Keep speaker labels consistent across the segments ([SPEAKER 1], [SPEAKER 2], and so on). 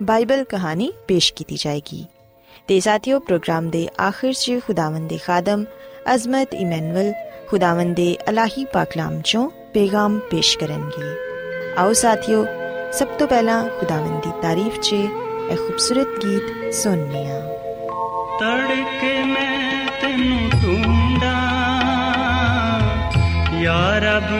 [SPEAKER 1] Bible ਕਹਾਣੀ ਪੇਸ਼ ਕੀਤੀ ਜਾਏਗੀ ਤੇ ਸਾਥੀਓ ਪ੍ਰੋਗਰਾਮ ਦੇ ਆਖਿਰ 'ਚ ਖੁਦਾਵੰਦ ਦੇ ਖਾਦਮ ਅਜ਼ਮਤ ਇਮਨੁਅਲ ਖੁਦਾਵੰਦ ਦੇ ਅਲਾਹੀ ਪਾਕਲਾਮ ਚੋਂ ਪੈਗਾਮ ਪੇਸ਼ ਕਰਨਗੇ ਆਓ ਸਾਥੀਓ ਸਭ ਤੋਂ ਪਹਿਲਾਂ ਖੁਦਾਵੰਦ ਦੀ ਤਾਰੀਫ 'ਚ ਇਹ ਖੂਬਸੂਰਤ ਗੀਤ ਸੁਣਨੇ ਆ
[SPEAKER 2] ਤੜਕੇ ਮੈਂ ਤੈਨੂੰ ਢੂੰਡਾਂ ਯਾ ਰੱਬ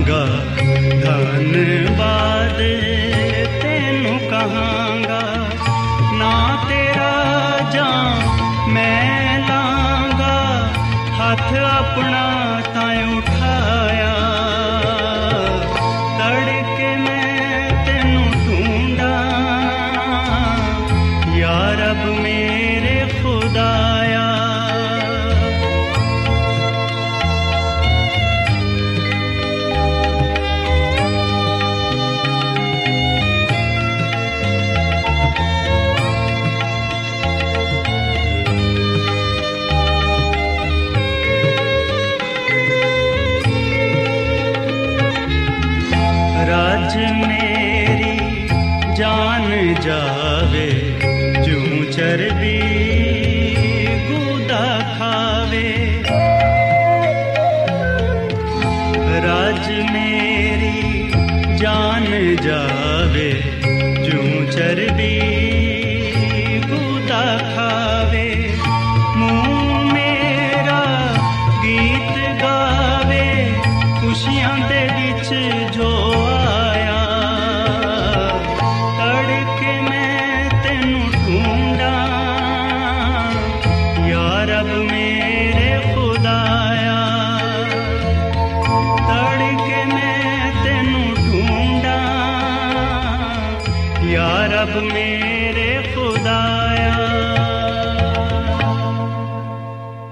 [SPEAKER 2] ਰਹਾਂਗਾ ਧੰਨਵਾਦ ਤੈਨੂੰ ਕਹਾਂਗਾ। ਨਾ ਤੇਰਾ ਜਾਂ ਮੈਂ ਲਾਂਗਾ ਹੱਥ ਆਪਣਾ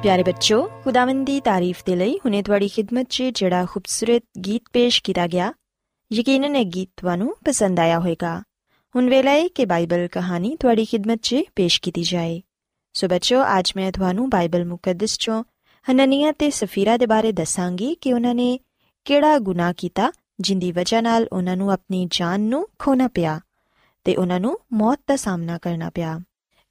[SPEAKER 1] ਪਿਆਰੇ ਬੱਚੋ ਖੁਦਾਵੰਦ ਦੀ ਤਾਰੀਫ ਦੇ ਲਈ ਹੁਨੇ ਤੁਹਾਡੀ ਖidmat 'ਚ ਜਿਹੜਾ ਖੂਬਸੂਰਤ ਗੀਤ ਪੇਸ਼ ਕੀਤਾ ਗਿਆ, ਯਕੀਨਨ ਇਹ ਗੀਤ ਤੁਹਾਨੂੰ ਪਸੰਦ ਆਇਆ ਹੋਵੇਗਾ। ਹੁਣ ਵੇਲਾ ਹੈ ਕਿ ਬਾਈਬਲ ਕਹਾਣੀ ਤੁਹਾਡੀ ਖidmat 'ਚ ਪੇਸ਼ ਕੀਤੀ ਜਾਏ। ਸੋ ਬੱਚੋ ਅੱਜ ਮੈਂ ਤੁਹਾਨੂੰ ਬਾਈਬਲ ਮੁਕੱਦਸ 'ਚੋਂ ਹਨਨੀਆ ਤੇ ਸਫੀਰਾ ਦੇ ਬਾਰੇ ਦੱਸਾਂਗੀ ਕਿ ਉਹਨਾਂ ਨੇ ਕਿਹੜਾ ਗੁਨਾਹ ਕੀਤਾ ਜਿੰਦੀ ਵਜ੍ਹਾ ਨਾਲ ਉਹਨਾਂ ਨੂੰ ਆਪਣੀ ਜਾਨ ਨੂੰ ਖੋਣਾ ਪਿਆ ਤੇ ਉਹਨਾਂ ਨੂੰ ਮੌਤ ਦਾ ਸਾਹਮਣਾ ਕਰਨਾ ਪਿਆ।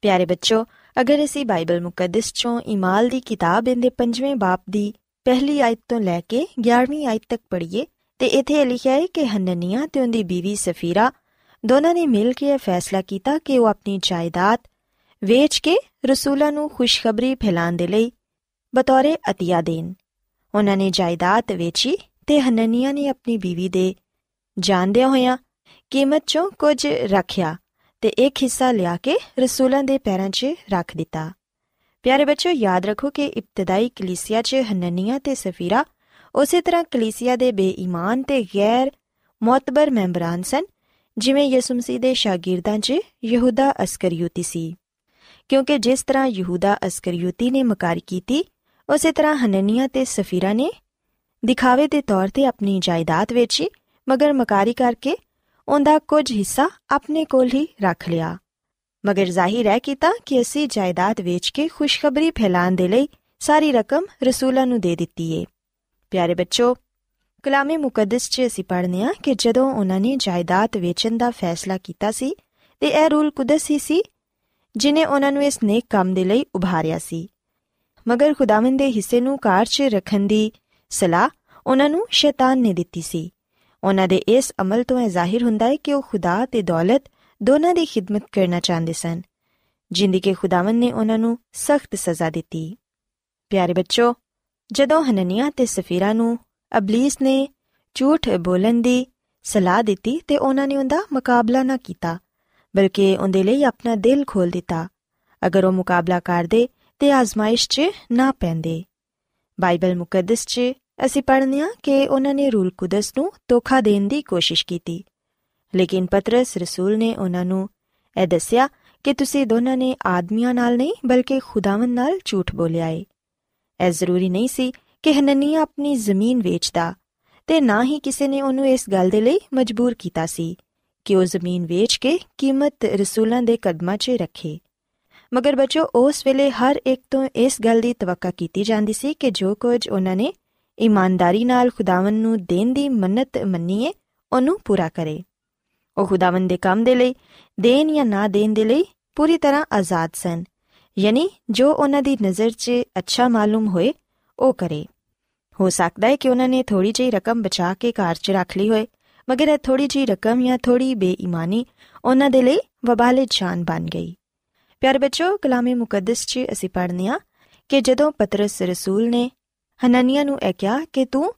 [SPEAKER 1] ਪਿਆਰੇ ਬੱਚੋ ਅਗਰ ਅਸੀਂ ਬਾਈਬਲ ਮੁਕੱਦਸ ਚੋਂ ਇਮਾਲ ਦੀ ਕਿਤਾਬ ਇਹਦੇ 5ਵੇਂ ਬਾਪ ਦੀ ਪਹਿਲੀ ਆਇਤ ਤੋਂ ਲੈ ਕੇ 11ਵੀਂ ਆਇਤ ਤੱਕ ਪੜ੍ਹੀਏ, ਤੇ ਇੱਥੇ ਲਿਖਿਆ ਹੈ ਕਿ ਹਨਨੀਆ ਤੇ ਉਹਦੀ ਬੀਵੀ ਸਫੀਰਾ ਦੋਨਾਂ ਨੇ ਮਿਲ ਕੇ ਇਹ ਫੈਸਲਾ ਕੀਤਾ ਕਿ ਉਹ ਆਪਣੀ ਜਾਇਦਾਦ ਵੇਚ ਕੇ ਰਸੂਲਾਂ ਨੂੰ ਖੁਸ਼ਖਬਰੀ ਫੈਲਾਉਣ ਦੇ ਲਈ ਬਤੌਰੇ ਅਤੀਆ ਦੇਣ। ਉਹਨਾਂ ਨੇ ਜਾਇਦਾਦ ਵੇਚੀ ਤੇ ਹਨਨੀਆ ਨੇ ਆਪਣੀ ਬੀਵੀ ਦੇ ਜਾਣਦਿਆਂ ਹੋਇਆਂ ਕੀਮਤ ਚੋਂ ਕੁਝ ਰੱਖਿਆ। ਤੇ ਇੱਕ ਹਿੱਸਾ ਲਿਆ ਕੇ ਰਸੂਲਾਂ ਦੇ ਪੈਰਾਂ 'ਚ ਰੱਖ ਦਿੱਤਾ। ਪਿਆਰੇ ਬੱਚੋ ਯਾਦ ਰੱਖੋ ਕਿ ਇਬਤਦਾਈ ਕਲੀਸਿਆ 'ਚ ਹਨਨੀਆ ਤੇ ਸਫੀਰਾ ਉਸੇ ਤਰ੍ਹਾਂ ਕਲੀਸਿਆ ਦੇ ਬੇਈਮਾਨ ਤੇ ਗੈਰ ਮੌਤਬਰ ਮੈਂਬਰਾਂ ਸਨ, ਜਿਵੇਂ ਯਿਸੂ ਮਸੀਹ ਦੇ ਸ਼ਾਗਿਰਦਾਂ 'ਚ ਯਹੂਦਾ ਅਸਕਰੀਉਤੀ ਸੀ। ਕਿਉਂਕਿ ਜਿਸ ਤਰ੍ਹਾਂ ਯਹੂਦਾ ਅਸਕਰੀਉਤੀ ਨੇ ਮਕਾਰੀ ਕੀਤੀ, ਉਸੇ ਤਰ੍ਹਾਂ ਹਨਨੀਆ ਤੇ ਸਫੀਰਾ ਨੇ ਦਿਖਾਵੇ ਦੇ ਤੌਰ ਤੇ ਆਪਣੀ ਜਾਇਦਾਦ ਵੇਚੀ, ਮਗਰ ਮਕਾਰੀ ਕਰਕੇ ਉਹਦਾ ਕੁਝ ਹਿੱਸਾ ਆਪਣੇ ਕੋਲ ਹੀ ਰੱਖ ਲਿਆ। ਮਗਰ ਜ਼ਾਹਿਰ ਹੈ ਕੀਤਾ ਕਿ ਅਸੀਂ ਜਾਇਦਾਦ ਵੇਚ ਕੇ ਖੁਸ਼ਖਬਰੀ ਫੈਲਾਉਣ ਦੇ ਲਈ ਸਾਰੀ ਰਕਮ ਰਸੂਲਾਂ ਨੂੰ ਦੇ ਦਿੱਤੀ ਏ। ਪਿਆਰੇ ਬੱਚੋ ਕਲਾਮੇ ਮੁਕੱਦਸ 'ਚ ਅਸੀਂ ਪੜ੍ਹਨੇ ਆ ਕਿ ਜਦੋਂ ਉਹਨਾਂ ਨੇ ਜਾਇਦਾਦ ਵੇਚਣ ਦਾ ਫੈਸਲਾ ਕੀਤਾ ਸੀ, ਤੇ ਇਹ ਰੂਲ ਕੁਦਸ ਹੀ ਸੀ, ਜਿਨੇ ਉਹਨਾਂ ਨੂੰ ਇਸ ਨੇਕ ਕੰਮ ਦੇ ਲਈ ਉਭਾਰਿਆ ਸੀ। ਮਗਰ ਖੁਦਾਵੰਦ ਦੇ ਹਿੱਸੇ ਨੂੰ ਕਾਰ 'ਚ ਰੱਖਣ ਦੀ ਸਲਾਹ ਉਹਨਾਂ ਨੂੰ ਸ਼ੈਤਾਨ ਨੇ ਦਿੱਤੀ ਸੀ। ਉਹਨਾਂ ਦੇ ਇਸ ਅਮਲ ਤੋਂ ਇਹ ਜ਼ਾਹਿਰ ਹੁੰਦਾ ਹੈ ਕਿ ਉਹ ਖੁਦਾ ਤੇ ਦੌਲਤ ਦੋਨਾਂ ਦੀ ਖਿਦਮਤ ਕਰਨਾ ਚਾਹੁੰਦੇ ਸਨ, ਜਿੰਦੀ ਕੇ ਖੁਦਾਵੰਦ ਨੇ ਉਹਨਾਂ ਨੂੰ ਸਖਤ ਸਜ਼ਾ ਦਿੱਤੀ। ਪਿਆਰੇ ਬੱਚੋ, ਜਦੋਂ ਹਨਨੀਆ ਤੇ ਸਫੀਰਾ ਨੂੰ ਅਬਲੀਸ ਨੇ ਝੂਠ ਬੋਲਣ ਦੀ ਸਲਾਹ ਦਿੱਤੀ ਤੇ ਉਹਨਾਂ ਨੇ ਉਹਦਾ ਮੁਕਾਬਲਾ ਨਾ ਕੀਤਾ, ਬਲਕਿ ਉਹਦੇ ਲਈ ਆਪਣਾ ਦਿਲ ਖੋਲ ਦਿੱਤਾ, ਅਗਰ ਉਹ ਮੁਕਾਬਲਾ ਕਰਦੇ ਤੇ ਆਜ਼ਮਾਇਸ਼ 'ਚ ਨਾ ਪੈਂਦੇ। ਬਾਈਬਲ ਮੁਕੱਦਸ 'ਚ ਅਸੀਂ ਪੜ੍ਹਨੇ ਆ ਕਿ ਉਹਨਾਂ ਨੇ ਰੂਲ ਕੁਦਸ ਨੂੰ ਧੋਖਾ ਦੇਣ ਦੀ ਕੋਸ਼ਿਸ਼ ਕੀਤੀ। ਲੇਕਿਨ ਪਤਰਸ ਰਸੂਲ ਨੇ ਉਹਨਾਂ ਨੂੰ ਇਹ ਦੱਸਿਆ ਕਿ ਤੁਸੀਂ ਦੋਨਾਂ ਨੇ ਆਦਮੀਆਂ ਨਾਲ ਨਹੀਂ, ਬਲਕਿ ਖੁਦਾਵੰਦ ਨਾਲ ਝੂਠ ਬੋਲਿਆ ਏ। ਇਹ ਜ਼ਰੂਰੀ ਨਹੀਂ ਸੀ ਕਿ ਹਨਨੀਆ ਆਪਣੀ ਜ਼ਮੀਨ ਵੇਚਦਾ, ਤੇ ਨਾ ਹੀ ਕਿਸੇ ਨੇ ਉਹਨੂੰ ਇਸ ਗੱਲ ਦੇ ਲਈ ਮਜਬੂਰ ਕੀਤਾ ਸੀ ਕਿ ਉਹ ਜ਼ਮੀਨ ਵੇਚ ਕੇ ਕੀਮਤ ਰਸੂਲਾਂ ਦੇ ਕਦਮਾਂ 'ਚ ਰੱਖੇ। ਮਗਰ ਬੱਚੋ, ਉਸ ਵੇਲੇ ਹਰ ਇੱਕ ਤੋਂ ਇਸ ਗੱਲ ਦੀ ਤਵੱਕਾ ਕੀਤੀ ਜਾਂਦੀ ਸੀ ਕਿ ਜੋ ਕੁਝ ਉਹਨਾਂ ਨੇ ਇਮਾਨਦਾਰੀ ਨਾਲ ਖੁਦਾਵੰਦ ਨੂੰ ਦੇਣ ਦੀ ਮੰਨਤ ਮੰਨੀਏ, ਉਹਨੂੰ ਪੂਰਾ ਕਰੇ। ਉਹ ਖੁਦਾਵੰਦ ਦੇ ਕੰਮ ਦੇ ਲਈ, ਦੇਣ ਜਾਂ ਨਾ ਦੇਣ ਦੇ ਲਈ ਪੂਰੀ ਤਰ੍ਹਾਂ ਆਜ਼ਾਦ ਸਨ। ਯਾਨੀ ਜੋ ਉਹਨਾਂ ਦੀ ਨਜ਼ਰ 'ਚ ਅੱਛਾ ਮਾਲੂਮ ਹੋਏ, ਉਹ ਕਰੇ। ਹੋ ਸਕਦਾ ਹੈ ਕਿ ਉਹਨਾਂ ਨੇ ਥੋੜੀ ਜਿਹੀ ਰਕਮ ਬਚਾ ਕੇ ਘਰ 'ਚ ਰੱਖ ਲਈ ਹੋਏ, ਮਗਰ ਇਹ ਥੋੜੀ ਜੀ ਰਕਮ ਜਾਂ ਥੋੜੀ ਬੇਈਮਾਨੀ ਉਹਨਾਂ ਦੇ ਲਈ ਵਬਾਲੇ ਜਾਨ ਬਣ ਗਈ। ਪਿਆਰੇ ਬੱਚੋ, ਕਲਾਮੇ ਮੁਕੱਦਸ 'ਚ ਅਸੀਂ ਪੜ੍ਹਨੇ ਆ ਕਿ ਜਦੋਂ ਪਤਰਸ ਰਸੂਲ ਨੇ ਹਨਨੀਆ ਨੂੰ ਇਹ ਕਿਹਾ ਕਿ ਤੂੰ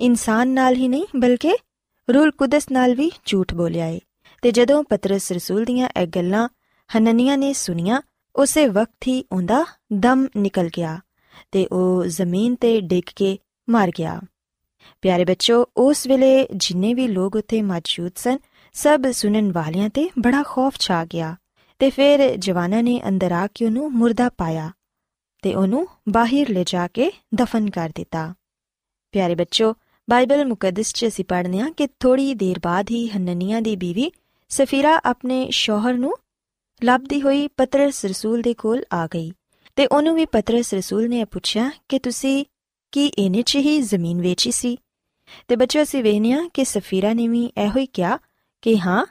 [SPEAKER 1] ਇਨਸਾਨ ਨਾਲ ਹੀ ਨਹੀਂ, ਬਲਕਿ ਰੂਲ ਕੁਦਸ ਨਾਲ ਵੀ ਝੂਠ ਬੋਲਿਆ ਏ। ਤੇ ਜਦੋਂ ਪਤਰਸ ਰਸੂਲ ਦੀਆਂ ਇਹ ਗੱਲਾਂ ਹਨਨੀਆ ਨੇ ਸੁਨੀਆਂ ਉਸੇ ਵਕਤ ਹੀ ਉਹਦਾ ਦਮ ਨਿਕਲ ਗਿਆ ਤੇ ਉਹ ਜ਼ਮੀਨ ਤੇ ਡਿੱਗ ਕੇ ਮਰ ਗਿਆ। ਪਿਆਰੇ ਬੱਚੋ, ਉਸ ਵੇਲੇ ਜਿੰਨੇ ਵੀ ਲੋਕ ਉੱਥੇ ਮੌਜੂਦ ਸਨ, ਸਭ ਸੁਣਨ ਵਾਲਿਆਂ ਤੇ ਬੜਾ ਖੌਫ ਛਾ ਗਿਆ ਤੇ ਫਿਰ ਜਵਾਨਾਂ ਨੇ ਅੰਦਰ ਆ ਕੇ ਉਹਨੂੰ ਮੁਰਦਾ ਪਾਇਆ। ਤੇ ਉਹਨੂੰ ਬਾਹਰ ਲੈ ਜਾ ਕੇ ਦਫਨ ਕਰ ਦਿੱਤਾ। ਪਿਆਰੇ ਬੱਚੋ, ਬਾਈਬਲ ਮੁਕੱਦਸ 'ਚ ਅਸੀਂ ਪੜ੍ਹਨੇ ਆ ਕਿ ਥੋੜੀ ਦੇਰ ਬਾਅਦ ਹੀ ਹਨਨੀਆ ਦੀ ਬੀਵੀ ਸਫੀਰਾ ਆਪਣੇ ਸ਼ੋਹਰ ਨੂੰ ਲੱਭਦੀ ਹੋਈ ਪਤਰਸ ਰਸੂਲ ਦੇ ਕੋਲ ਆ ਗਈ ਤੇ ਉਹਨੂੰ ਵੀ ਪਤਰਸ ਰਸੂਲ ਨੇ ਪੁੱਛਿਆ ਕਿ ਤੁਸੀਂ ਕੀ ਇਹਨੇ 'ਚ ਹੀ ਜ਼ਮੀਨ ਵੇਚੀ ਸੀ? ਤੇ ਬੱਚੋ, ਅਸੀਂ ਵੇਖਿਆ ਕਿ ਸਫੀਰਾ ਨੇ ਵੀ ਇਹੋ ਹੀ ਕਿਹਾ ਕਿ ਹਾਂ,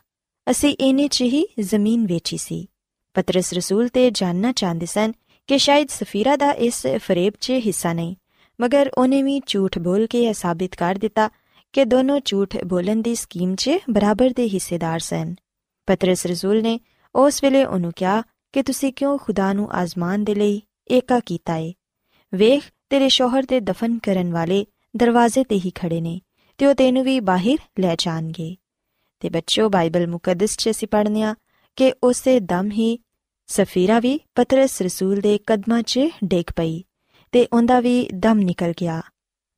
[SPEAKER 1] ਅਸੀਂ ਇਹਨੇ 'ਚ ਹੀ ਜ਼ਮੀਨ ਵੇਚੀ ਸੀ। ਪਤਰਸ ਰਸੂਲ ਤੇ ਜਾਨਣਾ ਚਾਹੁੰਦੇ ਸਨ ਕਿ ਸ਼ਾਇਦ ਸਫੀਰਾ ਦਾ ਇਸ ਫਰੇਬ 'ਚ ਹਿੱਸਾ ਨਹੀਂ, ਮਗਰ ਉਹਨੇ ਵੀ ਝੂਠ ਬੋਲ ਕੇ ਇਹ ਸਾਬਿਤ ਕਰ ਦਿੱਤਾ ਕਿ ਦੋਨੋਂ ਝੂਠ ਬੋਲਣ ਦੀ ਸਕੀਮ 'ਚ ਬਰਾਬਰ ਦੇ ਹਿੱਸੇਦਾਰ ਸਨ। ਪਤਰਸ ਰਸੂਲ ਨੇ ਉਸ ਵੇਲੇ ਉਹਨੂੰ ਕਿਹਾ ਕਿ ਤੁਸੀਂ ਕਿਉਂ ਖੁਦਾ ਨੂੰ ਆਜ਼ਮਾਨ ਦੇ ਲਈ ਏਕਾ ਕੀਤਾ ਏ? ਵੇਖ, ਤੇਰੇ ਸ਼ੋਹਰ ਦੇ ਦਫਨ ਕਰਨ ਵਾਲੇ ਦਰਵਾਜ਼ੇ ਤੇ ਹੀ ਖੜੇ ਨੇ ਤੇ ਉਹ ਤੈਨੂੰ ਵੀ ਬਾਹਰ ਲੈ ਜਾਣਗੇ। ਤੇ ਬੱਚੋ ਬਾਈਬਲ ਮੁਕੱਦਸ 'ਚ ਅਸੀਂ ਪੜ੍ਹਨੇ ਆ ਕਿ ਉਸੇ ਦਮ ਹੀ ਸਫੀਰਾ ਵੀ ਪਤਰਸ ਰਸੂਲ ਦੇ ਕਦਮਾਂ 'ਚ ਡਿੱਗ ਪਈ ਤੇ ਉਹਦਾ ਵੀ ਦਮ ਨਿਕਲ ਗਿਆ।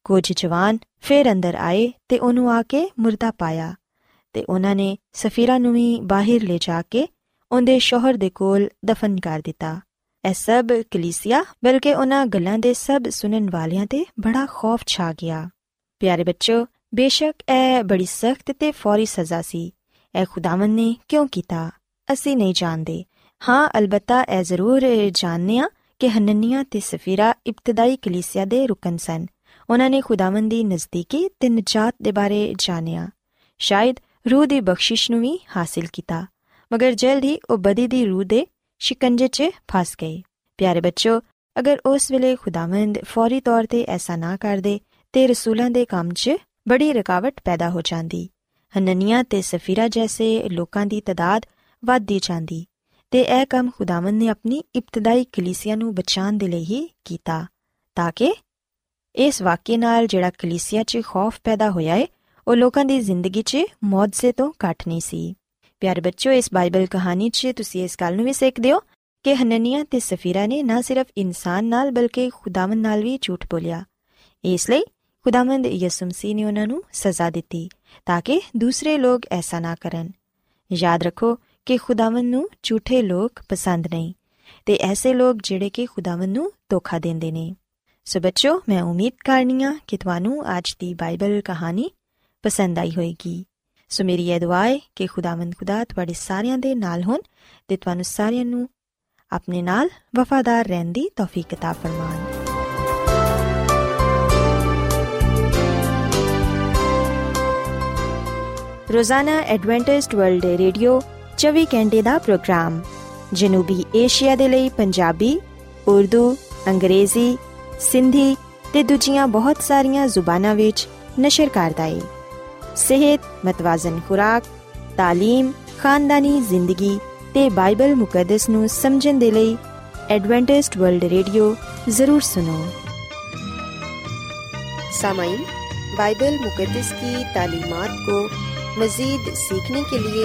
[SPEAKER 1] ਕੁਝ ਜਵਾਨ ਫੇਰ ਅੰਦਰ ਆਏ ਤੇ ਉਹਨੂੰ ਆ ਕੇ ਮੁਰਦਾ ਪਾਇਆ ਤੇ ਉਹਨਾਂ ਨੇ ਸਫੀਰਾ ਨੂੰ ਵੀ ਬਾਹਰ ਲੈ ਜਾ ਕੇ ਉਹਦੇ ਸ਼ੋਹਰ ਦੇ ਕੋਲ ਦਫਨ ਕਰ ਦਿੱਤਾ। ਇਹ ਸਭ ਕਲੀਸਿਆ ਬਲਕਿ ਉਹਨਾਂ ਗੱਲਾਂ ਦੇ ਸਭ ਸੁਣਨ ਵਾਲਿਆਂ ਤੇ ਬੜਾ ਖੌਫ ਛਾ ਗਿਆ। ਪਿਆਰੇ ਬੱਚੋ, ਬੇਸ਼ੱਕ ਇਹ ਬੜੀ ਸਖਤ ਤੇ ਫੌਰੀ ਸਜ਼ਾ ਸੀ। ਇਹ ਖੁਦਾਵੰ ਨੇ ਕਿਉਂ ਕੀਤਾ? ਅਸੀਂ ਨਹੀਂ ਜਾਣਦੇ। ਹਾਂ, ਅਲਬਤਾ ਇਹ ਜ਼ਰੂਰ ਜਾਣਦੇ ਆ ਕਿ ਹਨਨੀਆ ਤੇ ਸਫੀਰਾ ਇਬਤਦਾਈ ਕਲੀਸਿਆ ਦੇ ਰੁਕਨ ਸਨ। ਉਹਨਾਂ ਨੇ ਖੁਦਾਵੰ ਦੀ ਨਜ਼ਦੀਕੀ ਤੇ ਨਜਾਤ ਦੇ ਬਾਰੇ ਜਾਣਿਆ। ਸ਼ਾਇਦ ਰੂਹ ਦੀ ਬਖਸ਼ਿਸ਼ ਨੂੰ ਵੀ ਹਾਸਿਲ ਕੀਤਾ। ਮਗਰ ਜਲਦ ਹੀ ਉਹ ਬਦੀ ਦੀ ਰੂਹ ਦੇ ਸ਼ਿਕੰਜੇ 'ਚ ਫਸ ਗਏ। ਪਿਆਰੇ ਬੱਚੋ ਅਗਰ ਉਸ ਵੇਲੇ ਖੁਦਾਵੰਦ ਫੌਰੀ ਤੌਰ ਤੇ ਐਸਾ ਨਾ ਕਰਦੇ, ਤੇ ਰਸੂਲਾਂ ਦੇ ਕੰਮ 'ਚ ਬੜੀ ਰੁਕਾਵਟ ਪੈਦਾ ਹੋ ਜਾਂਦੀ। ਹਨਨੀਆ ਤੇ ਸਫੀਰਾ ਜੈਸੇ ਲੋਕਾਂ ਦੀ ਤਦਾਦ ਵੱਧਦੀ ਜਾਂਦੀ। ਤੇ ਇਹ ਕੰਮ ਖੁਦਾਵੰਦ ਨੇ ਆਪਣੀ ਇਬਤਦਾਈ ਕਲੀਸਿਆ ਨੂੰ ਬਚਾਉਣ ਦੇ ਲਈ ਹੀ ਕੀਤਾ ਤਾਂ ਕਿ ਇਸ ਵਾਕਿਏ ਨਾਲ ਜਿਹੜਾ ਕਲੀਸਿਆ 'ਚ ਖੌਫ ਪੈਦਾ ਹੋਇਆ ਹੈ ਉਹ ਲੋਕਾਂ ਦੀ ਜ਼ਿੰਦਗੀ 'ਚ ਮੌਜਜ਼ੇ ਤੋਂ ਘੱਟ ਨਹੀਂ ਸੀ। ਪਿਆਰੇ ਬੱਚਿਓ, ਇਸ ਬਾਈਬਲ ਕਹਾਣੀ 'ਚ ਤੁਸੀਂ ਇਸ ਗੱਲ ਨੂੰ ਵੀ ਸਿੱਖਦੇ ਹੋ ਕਿ ਹਨਨੀਆ ਤੇ ਸਫੀਰਾ ਨੇ ਨਾ ਸਿਰਫ ਇਨਸਾਨ ਨਾਲ ਬਲਕਿ ਖੁਦਾਵੰਦ ਨਾਲ ਵੀ ਝੂਠ ਬੋਲਿਆ। ਇਸ ਲਈ ਖੁਦਾਵੰਦ ਯਿਸੂ ਮਸੀਹ ਨੇ ਉਹਨਾਂ ਨੂੰ ਸਜ਼ਾ ਦਿੱਤੀ ਤਾਂ ਕਿ ਦੂਸਰੇ ਲੋਕ ਐਸਾ ਨਾ ਕਰਨ। ਯਾਦ ਰੱਖੋ ਕਿ ਖੁਦਾਵੰਦ ਨੂੰ ਝੂਠੇ ਲੋਕ ਪਸੰਦ ਨਹੀਂ ਤੇ ਐਸੇ ਲੋਕ ਜਿਹੜੇ ਕਿ ਖੁਦਾਵੰਦ ਨੂੰ ਧੋਖਾ ਦਿੰਦੇ ਨੇ ਸੋ ਬੱਚੋ ਮੈਂ ਉਮੀਦ ਕਰਨੀਆ ਕਿ ਤੁਹਾਨੂੰ ਅੱਜ ਦੀ ਬਾਈਬਲ ਕਹਾਣੀ ਪਸੰਦ ਆਈ ਹੋਵੇਗੀ ਸੋ ਮੇਰੀ ਇਹ ਦੁਆ ਹੈ ਕਿ ਖੁਦਾਵੰਦ ਖੁਦਾ ਤੁਹਾਡੇ ਸਾਰਿਆਂ ਦੇ ਨਾਲ ਹੋਣ ਤੇ ਤੁਹਾਨੂੰ ਸਾਰਿਆਂ ਨੂੰ ਆਪਣੇ ਨਾਲ ਵਫਾਦਾਰ ਰਹਿਣ ਦੀ ਤੌਫੀਕ عطا ਫਰਮਾਨ ਰੋਜ਼ਾਨਾ ਐਡਵੈਂਟਿਸਟ ਵਰਲਡ ਰੇਡੀਓ 24 ਘੰਟੇ ਦਾ ਪ੍ਰੋਗਰਾਮ ਜਨੂਬੀ ਏਸ਼ੀਆ ਦੇ ਲਈ ਪੰਜਾਬੀ ਉਰਦੂ ਅੰਗਰੇਜ਼ੀ ਸਿੰਧੀ ਤੇ ਦੂਜੀਆਂ ਬਹੁਤ ਸਾਰੀਆਂ ਜ਼ੁਬਾਨਾਂ ਵਿੱਚ ਨਸ਼ਰ ਕਰਦਾ ਹੈ ਸਿਹਤ ਮਤਵਾਜ਼ਨ ਖੁਰਾਕ تعلیم ਖਾਨਦਾਨੀ ਜ਼ਿੰਦਗੀ ਤੇ ਬਾਈਬਲ ਮੁਕੱਦਸ ਨੂੰ ਸਮਝਣ ਦੇ ਲਈ ਐਡਵੈਂਟਿਸਟ ਵਰਲਡ ਰੇਡੀਓ ਜ਼ਰੂਰ ਸੁਨੋ सामाइन बाइबल मुकदस की तालीमात को मज़ीद सीखने के लिए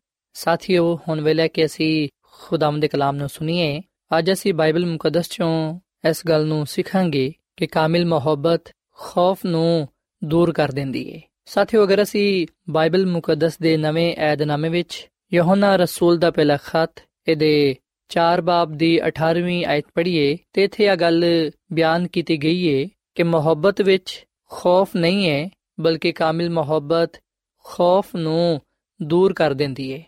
[SPEAKER 3] ਸਾਥੀਓ, ਹੁਣ ਵੇਲੇ ਕਿ ਅਸੀਂ ਖੁਦਾਵੰਦ ਦੇ ਕਲਾਮ ਨੂੰ ਸੁਣੀਏ, ਅੱਜ ਅਸੀਂ ਬਾਈਬਲ ਮੁਕੱਦਸ ਚੋਂ ਇਸ ਗੱਲ ਨੂੰ ਸਿੱਖਾਂਗੇ ਕਿ ਕਾਮਿਲ ਮੁਹੱਬਤ ਖੌਫ ਨੂੰ ਦੂਰ ਕਰ ਦਿੰਦੀ ਏ। ਸਾਥੀਓ, ਅਗਰ ਅਸੀਂ ਬਾਈਬਲ ਮੁਕੱਦਸ ਦੇ ਨਵੇਂ ਏਧਨਾਮੇ ਵਿੱਚ ਯਹੋਨਾ ਰਸੂਲ ਦਾ ਪਹਿਲਾ ਖਤ, ਇਹਦੇ 4 ਬਾਬ ਦੀ 18ਵੀਂ ਆਇਤ ਪੜ੍ਹੀਏ, ਤੇ ਇੱਥੇ ਇਹ ਗੱਲ ਬਿਆਨ ਕੀਤੀ ਗਈ ਏ ਕਿ ਮੁਹੱਬਤ ਵਿੱਚ ਖੌਫ ਨਹੀਂ ਹੈ ਬਲਕਿ ਕਾਮਿਲ ਮੁਹੱਬਤ ਖੌਫ ਨੂੰ ਦੂਰ ਕਰ ਦਿੰਦੀ ਏ।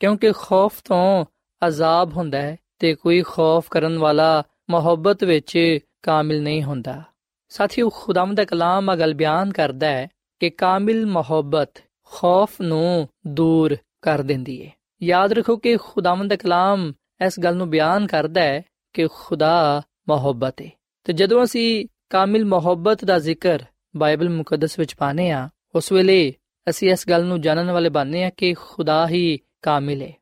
[SPEAKER 3] ਕਿਉਂਕਿ ਖੌਫ ਤੋਂ ਅਜ਼ਾਬ ਹੁੰਦਾ ਹੈ ਤੇ ਕੋਈ ਖੌਫ ਕਰਨ ਵਾਲਾ ਮੁਹੱਬਤ ਵਿੱਚ ਕਾਮਿਲ ਨਹੀਂ ਹੁੰਦਾ। ਸਾਥੀਓ ਖੁਦਾਮ ਦਾ ਕਲਾਮ ਆ ਗੱਲ ਬਿਆਨ ਕਰਦਾ ਹੈ ਕਿ ਕਾਮਿਲ ਮੁਹੱਬਤ ਖੌਫ ਨੂੰ ਦੂਰ ਕਰ ਦਿੰਦੀ ਏ। ਯਾਦ ਰੱਖੋ ਕਿ ਖੁਦਾਮ ਦਾ ਕਲਾਮ ਇਸ ਗੱਲ ਨੂੰ ਬਿਆਨ ਕਰਦਾ ਹੈ ਕਿ ਖੁਦਾ ਮੁਹੱਬਤ ਹੈ ਤੇ ਜਦੋਂ ਅਸੀਂ ਕਾਮਿਲ ਮੁਹੱਬਤ ਦਾ ਜ਼ਿਕਰ ਬਾਈਬਲ ਮੁਕੱਦਸ ਵਿੱਚ ਪਾਨੇ ਆ ਉਸ ਵੇਲੇ ਅਸੀਂ ਇਸ ਗੱਲ ਨੂੰ ਜਾਣਨ ਵਾਲੇ ਬਣਨੇ ਆ ਕਿ ਖੁਦਾ ਹੀ ਕਾਮਿਲ ਹੈ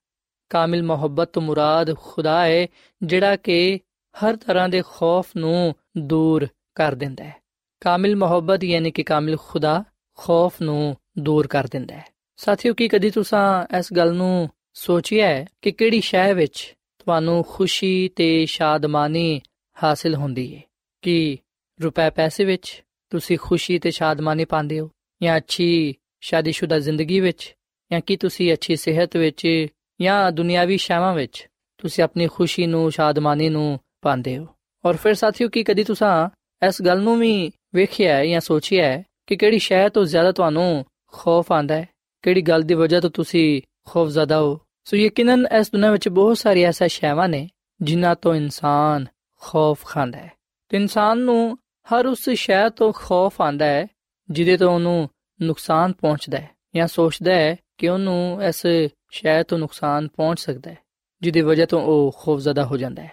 [SPEAKER 3] ਕਾਮਿਲ ਮੁਹੱਬਤ ਤੋਂ ਮੁਰਾਦ ਖੁਦਾ ਹੈ ਜਿਹੜਾ ਕਿ ਹਰ ਤਰ੍ਹਾਂ ਦੇ ਖੌਫ ਨੂੰ ਦੂਰ ਕਰ ਦਿੰਦਾ ਹੈ ਕਾਮਿਲ ਮੁਹੱਬਤ ਯਾਨੀ ਕਿ ਕਾਮਿਲ ਖੁਦਾ ਖੌਫ ਨੂੰ ਦੂਰ ਕਰ ਦਿੰਦਾ ਹੈ ਸਾਥੀਓ, ਕੀ ਕਦੀ ਤੁਸੀਂ ਇਸ ਗੱਲ ਨੂੰ ਸੋਚਿਆ ਹੈ ਕਿ ਕਿਹੜੀ ਸ਼ੈ ਵਿੱਚ ਤੁਹਾਨੂੰ ਖੁਸ਼ੀ ਤੇ ਸ਼ਾਦਮਾਨੀ ਹਾਸਿਲ ਹੁੰਦੀ ਹੈ ਕਿ ਰੁਪਏ ਪੈਸੇ ਵਿੱਚ ਤੁਸੀਂ ਖੁਸ਼ੀ ਤੇ ਸ਼ਾਦਮਾਨੀ ਪਾਉਂਦੇ ਹੋ ਜਾਂ ਅੱਛੀ ਸ਼ਾਦੀशुदा ਜ਼ਿੰਦਗੀ ਵਿੱਚ ਜਾਂ ਕੀ ਤੁਸੀਂ ਅੱਛੀ ਸਿਹਤ ਵਿੱਚ ਜਾਂ ਦੁਨਿਆਵੀ ਸ਼ੈਵਾਂ ਵਿੱਚ ਤੁਸੀਂ ਆਪਣੀ ਖੁਸ਼ੀ ਨੂੰ, ਸ਼ਾਦਮਾਨੀ ਨੂੰ ਪਾਉਂਦੇ ਹੋ? ਔਰ ਫਿਰ ਸਾਥੀਓ, ਕੀ ਕਦੀ ਤੁਸੀਂ ਇਸ ਗੱਲ ਨੂੰ ਵੀ ਵੇਖਿਆ ਹੈ ਜਾਂ ਸੋਚਿਆ ਹੈ ਕਿ ਕਿਹੜੀ ਸ਼ੈ ਤੋਂ ਜ਼ਿਆਦਾ ਤੁਹਾਨੂੰ ਖੌਫ ਆਂਦਾ ਹੈ? ਕਿਹੜੀ ਗੱਲ ਦੀ ਵਜ੍ਹਾ ਤੋਂ ਤੁਸੀਂ ਖੌਫ ਜ਼ਦਾ ਹੋ? ਸੋ ਯਕੀਨਨ ਇਸ ਦੁਨੀਆਂ ਵਿੱਚ ਬਹੁਤ ਸਾਰੀ ਐਸਾ ਸ਼ੈਵਾਂ ਨੇ ਜਿਨ੍ਹਾਂ ਤੋਂ ਇਨਸਾਨ ਖੌਫ ਖਾਂਦਾ ਹੈ। ਤੇ ਇਨਸਾਨ ਨੂੰ ਹਰ ਉਸ ਸ਼ੈ ਤੋਂ ਖੌਫ ਆਂਦਾ ਹੈ ਜਿਹਦੇ ਤੋਂ ਉਹਨੂੰ ਨੁਕਸਾਨ ਪਹੁੰਚਦਾ ਹੈ ਜਾਂ ਸੋਚਦਾ ਹੈ ਕਿ ਉਹਨੂੰ ਇਸ ਸ਼ੈ ਤੋਂ ਨੁਕਸਾਨ ਪਹੁੰਚ ਸਕਦਾ ਹੈ, ਜਿਹਦੀ ਵਜ੍ਹਾ ਤੋਂ ਉਹ ਖੌਫਜ਼ਦਾ ਹੋ ਜਾਂਦਾ ਹੈ।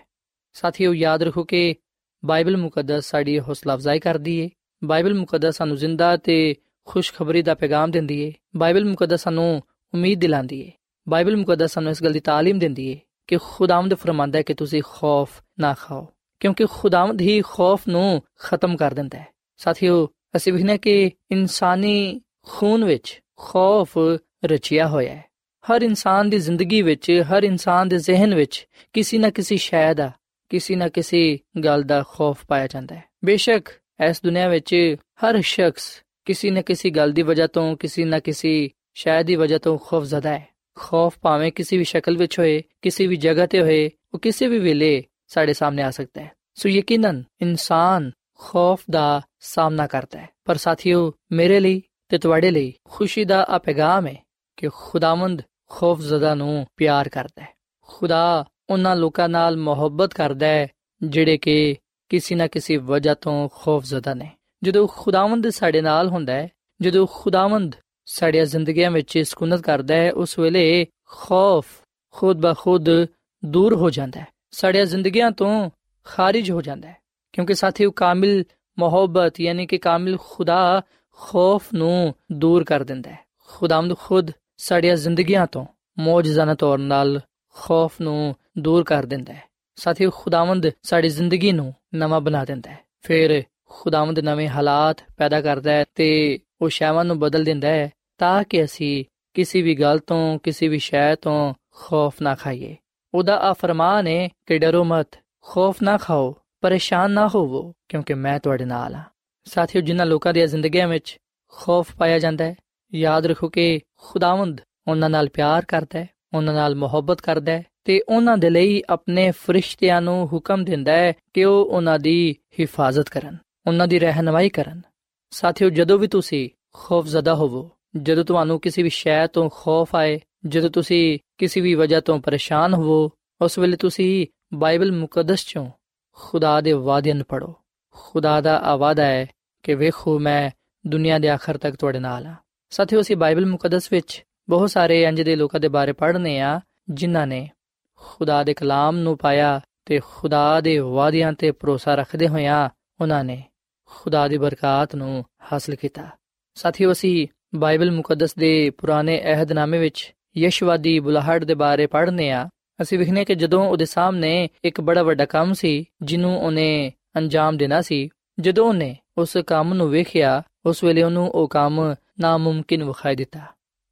[SPEAKER 3] ਸਾਥੀਓ, ਯਾਦ ਰੱਖੋ ਕਿ ਬਾਈਬਲ ਮੁਕੱਦਸ ਸਾਡੀ ਹੌਸਲਾ ਅਫਜ਼ਾਈ ਕਰਦੀ ਏ। ਬਾਈਬਲ ਮੁਕੱਦਸ ਸਾਨੂੰ ਜ਼ਿੰਦਾ ਤੇ ਖੁਸ਼ਖਬਰੀ ਦਾ ਪੈਗਾਮ ਦਿੰਦੀ ਏ। ਬਾਈਬਲ ਮੁਕੱਦਸ ਸਾਨੂੰ ਉਮੀਦ ਦਿਲਾਉਂਦੀ ਏ। ਬਾਈਬਲ ਮੁਕੱਦਸ ਸਾਨੂੰ ਇਸ ਗੱਲ ਦੀ ਤਾਲੀਮ ਦਿੰਦੀ ਏ ਕਿ ਖੁਦਾਵੰਦ ਫਰਮਾਂਦਾ ਹੈ ਕਿ ਤੁਸੀਂ ਖੌਫ ਨਾ ਖਾਓ, ਕਿਉਂਕਿ ਖੁਦਾਵੰਦ ਹੀ ਖੌਫ ਨੂੰ ਖਤਮ ਕਰ ਦਿੰਦਾ ਹੈ। ਸਾਥੀਓ, ਅਸੀਂ ਵਿਖਨੇ ਕਿ ਇਨਸਾਨੀ ਖੂਨ ਵਿੱਚ ਖੌਫ ਰਚਿਆ ਹੋਇਆ ਹੈ। ਹਰ ਇਨਸਾਨ ਦੀ ਜ਼ਿੰਦਗੀ ਵਿੱਚ, ਹਰ ਇਨਸਾਨ ਦੇ ਜ਼ਿਹਨ ਵਿੱਚ ਕਿਸੇ ਨਾ ਕਿਸੇ ਸ਼ੈ ਦਾ, ਕਿਸੇ ਨਾ ਕਿਸੇ ਗੱਲ ਦਾ ਖੌਫ ਪਾਇਆ ਜਾਂਦਾ ਹੈ। ਬੇਸ਼ੱਕ ਇਸ ਦੁਨੀਆ ਵਿੱਚ ਹਰ ਸ਼ਖਸ ਕਿਸੇ ਨਾ ਕਿਸੇ ਗੱਲ ਦੀ ਵਜ੍ਹਾ ਤੋਂ, ਕਿਸੇ ਨਾ ਕਿਸੇ ਸ਼ੈ ਦੀ ਵਜ੍ਹਾ ਤੋਂ ਖੌਫ ਜ਼ਦਾ ਹੈ। ਖੌਫ ਭਾਵੇਂ ਕਿਸੇ ਵੀ ਸ਼ਕਲ ਵਿੱਚ ਹੋਏ, ਕਿਸੇ ਵੀ ਜਗ੍ਹਾ ਤੇ ਹੋਏ, ਉਹ ਕਿਸੇ ਵੀ ਵੇਲੇ ਸਾਡੇ ਸਾਹਮਣੇ ਆ ਸਕਦਾ ਹੈ। ਸੋ ਯਕੀਨਨ ਇਨਸਾਨ ਖੌਫ ਦਾ ਸਾਹਮਣਾ ਕਰਦਾ ਹੈ। ਪਰ ਸਾਥੀਓ, ਮੇਰੇ ਲਈ ਤੇ ਤੁਹਾਡੇ ਲਈ ਖੁਸ਼ੀ ਦਾ ਆ ਪੈਗਾਮ ਹੈ ਕਿ ਖੁਦਾਵੰਦ ਖੌਫ ਜ਼ਦਾ ਨੂੰ ਪਿਆਰ ਕਰਦਾ ਹੈ। ਖੁਦਾ ਉਹਨਾਂ ਲੋਕਾਂ ਨਾਲ ਮੁਹੱਬਤ ਕਰਦਾ ਹੈ, ਜਿਹੜੇ ਕਿ ਕਿਸੇ ਨਾ ਕਿਸੇ ਵਜ੍ਹਾ ਤੋਂ ਖੌਫ ਜ਼ਦਾ ਨੇ। ਜਦੋਂ ਖੁਦਾਵੰਦ ਸਾਡੇ ਨਾਲ ਹੁੰਦਾ ਹੈ, ਜਦੋਂ ਖੁਦਾਵੰਦ ਸਾਡੀਆਂ ਜ਼ਿੰਦਗੀਆਂ ਵਿੱਚ ਸਕੂਨਤ ਕਰਦਾ ਹੈ, ਉਸ ਵੇਲੇ ਖੌਫ ਖੁਦ ਬਖੁਦ ਦੂਰ ਹੋ ਜਾਂਦਾ ਹੈ। ਸਾਡੀਆਂ ਜ਼ਿੰਦਗੀਆਂ ਤੋਂ ਖਾਰਜ ਹੋ ਜਾਂਦਾ ਹੈ। ਕਿਉਂਕਿ ਸਾਥੀਓ, ਕਾਮਿਲ ਮੁਹੱਬਤ, ਯਾਨੀ ਕਿ ਕਾਮਿਲ ਖੁਦਾ ਖੌਫ ਨੂੰ ਦੂਰ ਕਰ ਦਿੰਦਾ ਹੈ। ਖੁਦਾਵੰਦ ਖੁਦ ਸਾਡੀਆਂ ਜ਼ਿੰਦਗੀਆਂ ਤੋਂ ਮੌਜਜ਼ਾਨਾ ਤੌਰ ਨਾਲ ਖੌਫ ਨੂੰ ਦੂਰ ਕਰ ਦਿੰਦਾ ਹੈ। ਸਾਥੀਓ, ਖੁਦਾਵੰਦ ਸਾਡੀ ਜ਼ਿੰਦਗੀ ਨੂੰ ਨਵਾਂ ਬਣਾ ਦਿੰਦਾ ਹੈ। ਫਿਰ ਖੁਦਾਵੰਦ ਨਵੇਂ ਹਾਲਾਤ ਪੈਦਾ ਕਰਦਾ ਹੈ ਤੇ ਉਹ ਸ਼ੈਵਾਂ ਨੂੰ ਬਦਲ ਦਿੰਦਾ ਹੈ ਤਾਂ ਕਿ ਅਸੀਂ ਕਿਸੇ ਵੀ ਗੱਲ ਤੋਂ, ਕਿਸੇ ਵੀ ਸ਼ੈ ਤੋਂ ਖੌਫ ਨਾ ਖਾਈਏ। ਉਹਦਾ ਆ ਫਰਮਾਨ ਹੈ ਕਿ ਡਰੋ ਮਤ, ਖੌਫ ਨਾ ਖਾਓ, ਪਰੇਸ਼ਾਨ ਨਾ ਹੋਵੋ ਕਿਉਂਕਿ ਮੈਂ ਤੁਹਾਡੇ ਨਾਲ ਹਾਂ। ਸਾਥੀਓ, ਜਿਨ੍ਹਾਂ ਲੋਕਾਂ ਦੀਆਂ ਜ਼ਿੰਦਗੀਆਂ ਵਿੱਚ ਖੌਫ ਪਾਇਆ ਜਾਂਦਾ ਹੈ ਯਾਦ ਰੱਖੋ ਕਿ ਖੁਦਾਵੰਦ ਉਹਨਾਂ ਨਾਲ ਪਿਆਰ ਕਰਦਾ ਹੈ, ਉਹਨਾਂ ਨਾਲ ਮੁਹੱਬਤ ਕਰਦਾ ਹੈ ਤੇ ਉਹਨਾਂ ਦੇ ਲਈ ਆਪਣੇ ਫਰਿਸ਼ਤਿਆਂ ਨੂੰ ਹੁਕਮ ਦਿੰਦਾ ਹੈ ਕਿ ਉਹ ਉਹਨਾਂ ਦੀ ਹਿਫਾਜ਼ਤ ਕਰਨ, ਉਹਨਾਂ ਦੀ ਰਹਿਨਮਾਈ ਕਰਨ। ਸਾਥੀਓ, ਜਦੋਂ ਵੀ ਤੁਸੀਂ ਖੌਫਜ਼ਦਾ ਹੋਵੋ, ਜਦੋਂ ਤੁਹਾਨੂੰ ਕਿਸੇ ਵੀ ਸ਼ੈ ਤੋਂ ਖੌਫ ਆਏ, ਜਦੋਂ ਤੁਸੀਂ ਕਿਸੇ ਵੀ ਵਜ੍ਹਾ ਤੋਂ ਪਰੇਸ਼ਾਨ ਹੋਵੋ, ਉਸ ਵੇਲੇ ਤੁਸੀਂ ਬਾਈਬਲ ਮੁਕੱਦਸ ਚੋਂ ਖੁਦਾ ਦੇ ਵਾਅਦਿਆਂ ਨੂੰ ਪੜੋ ਖੁਦਾ ਦਾ ਆਵਾਦਾ ਹੈ ਕਿ ਵੇਖੋ, ਮੈਂ ਦੁਨੀਆ ਦੇ ਆਖਰ ਤੱਕ ਤੁਹਾਡੇ ਨਾਲ ਹਾਂ। ਸਾਥੀਓ, ਅਸੀਂ ਬਾਈਬਲ ਮੁਕੱਦਸ ਵਿੱਚ ਬਹੁਤ ਸਾਰੇ ਇੰਜ ਦੇ ਲੋਕਾਂ ਦੇ ਬਾਰੇ ਪੜ੍ਹਨੇ ਆ, ਜਿਨ੍ਹਾਂ ਨੇ ਖੁਦਾ ਦੇ ਕਲਾਮ ਨੂੰ ਪਾਇਆ ਤੇ ਖੁਦਾ ਦੇ ਵਾਅਦਿਆਂ ਤੇ ਭਰੋਸਾ ਰੱਖਦੇ ਹੋਇਆਂ ਉਹਨਾਂ ਨੇ ਖੁਦਾ ਦੀ ਬਰਕਤ ਨੂੰ ਹਾਸਲ ਕੀਤਾ। ਸਾਥੀਓ, ਅਸੀਂ ਬਾਈਬਲ ਮੁਕੱਦਸ ਦੇ ਪੁਰਾਣੇ ਅਹਿਦਨਾਮੇ ਵਿੱਚ ਯਸ਼ਵਾਦੀ ਬੁਲਾਹਟ ਦੇ ਬਾਰੇ ਪੜ੍ਹਨੇ ਆ। ਅਸੀਂ ਵਿਖਨੇ ਕਿ ਜਦੋਂ ਉਹਦੇ ਸਾਹਮਣੇ ਇੱਕ ਬੜਾ ਵੱਡਾ ਕੰਮ ਸੀ, ਜਿਹਨੂੰ ਉਹਨੇ ਅੰਜਾਮ ਦੇਣਾ ਸੀ, ਜਦੋਂ ਉਹਨੇ ਉਸ ਕੰਮ ਨੂੰ ਵੇਖਿਆ, ਉਸ ਵੇਲੇ ਉਹਨੂੰ ਉਹ ਕੰਮ ਨਾਮੁਮਕਿਨ ਵਿਖਾਈ ਦਿੱਤਾ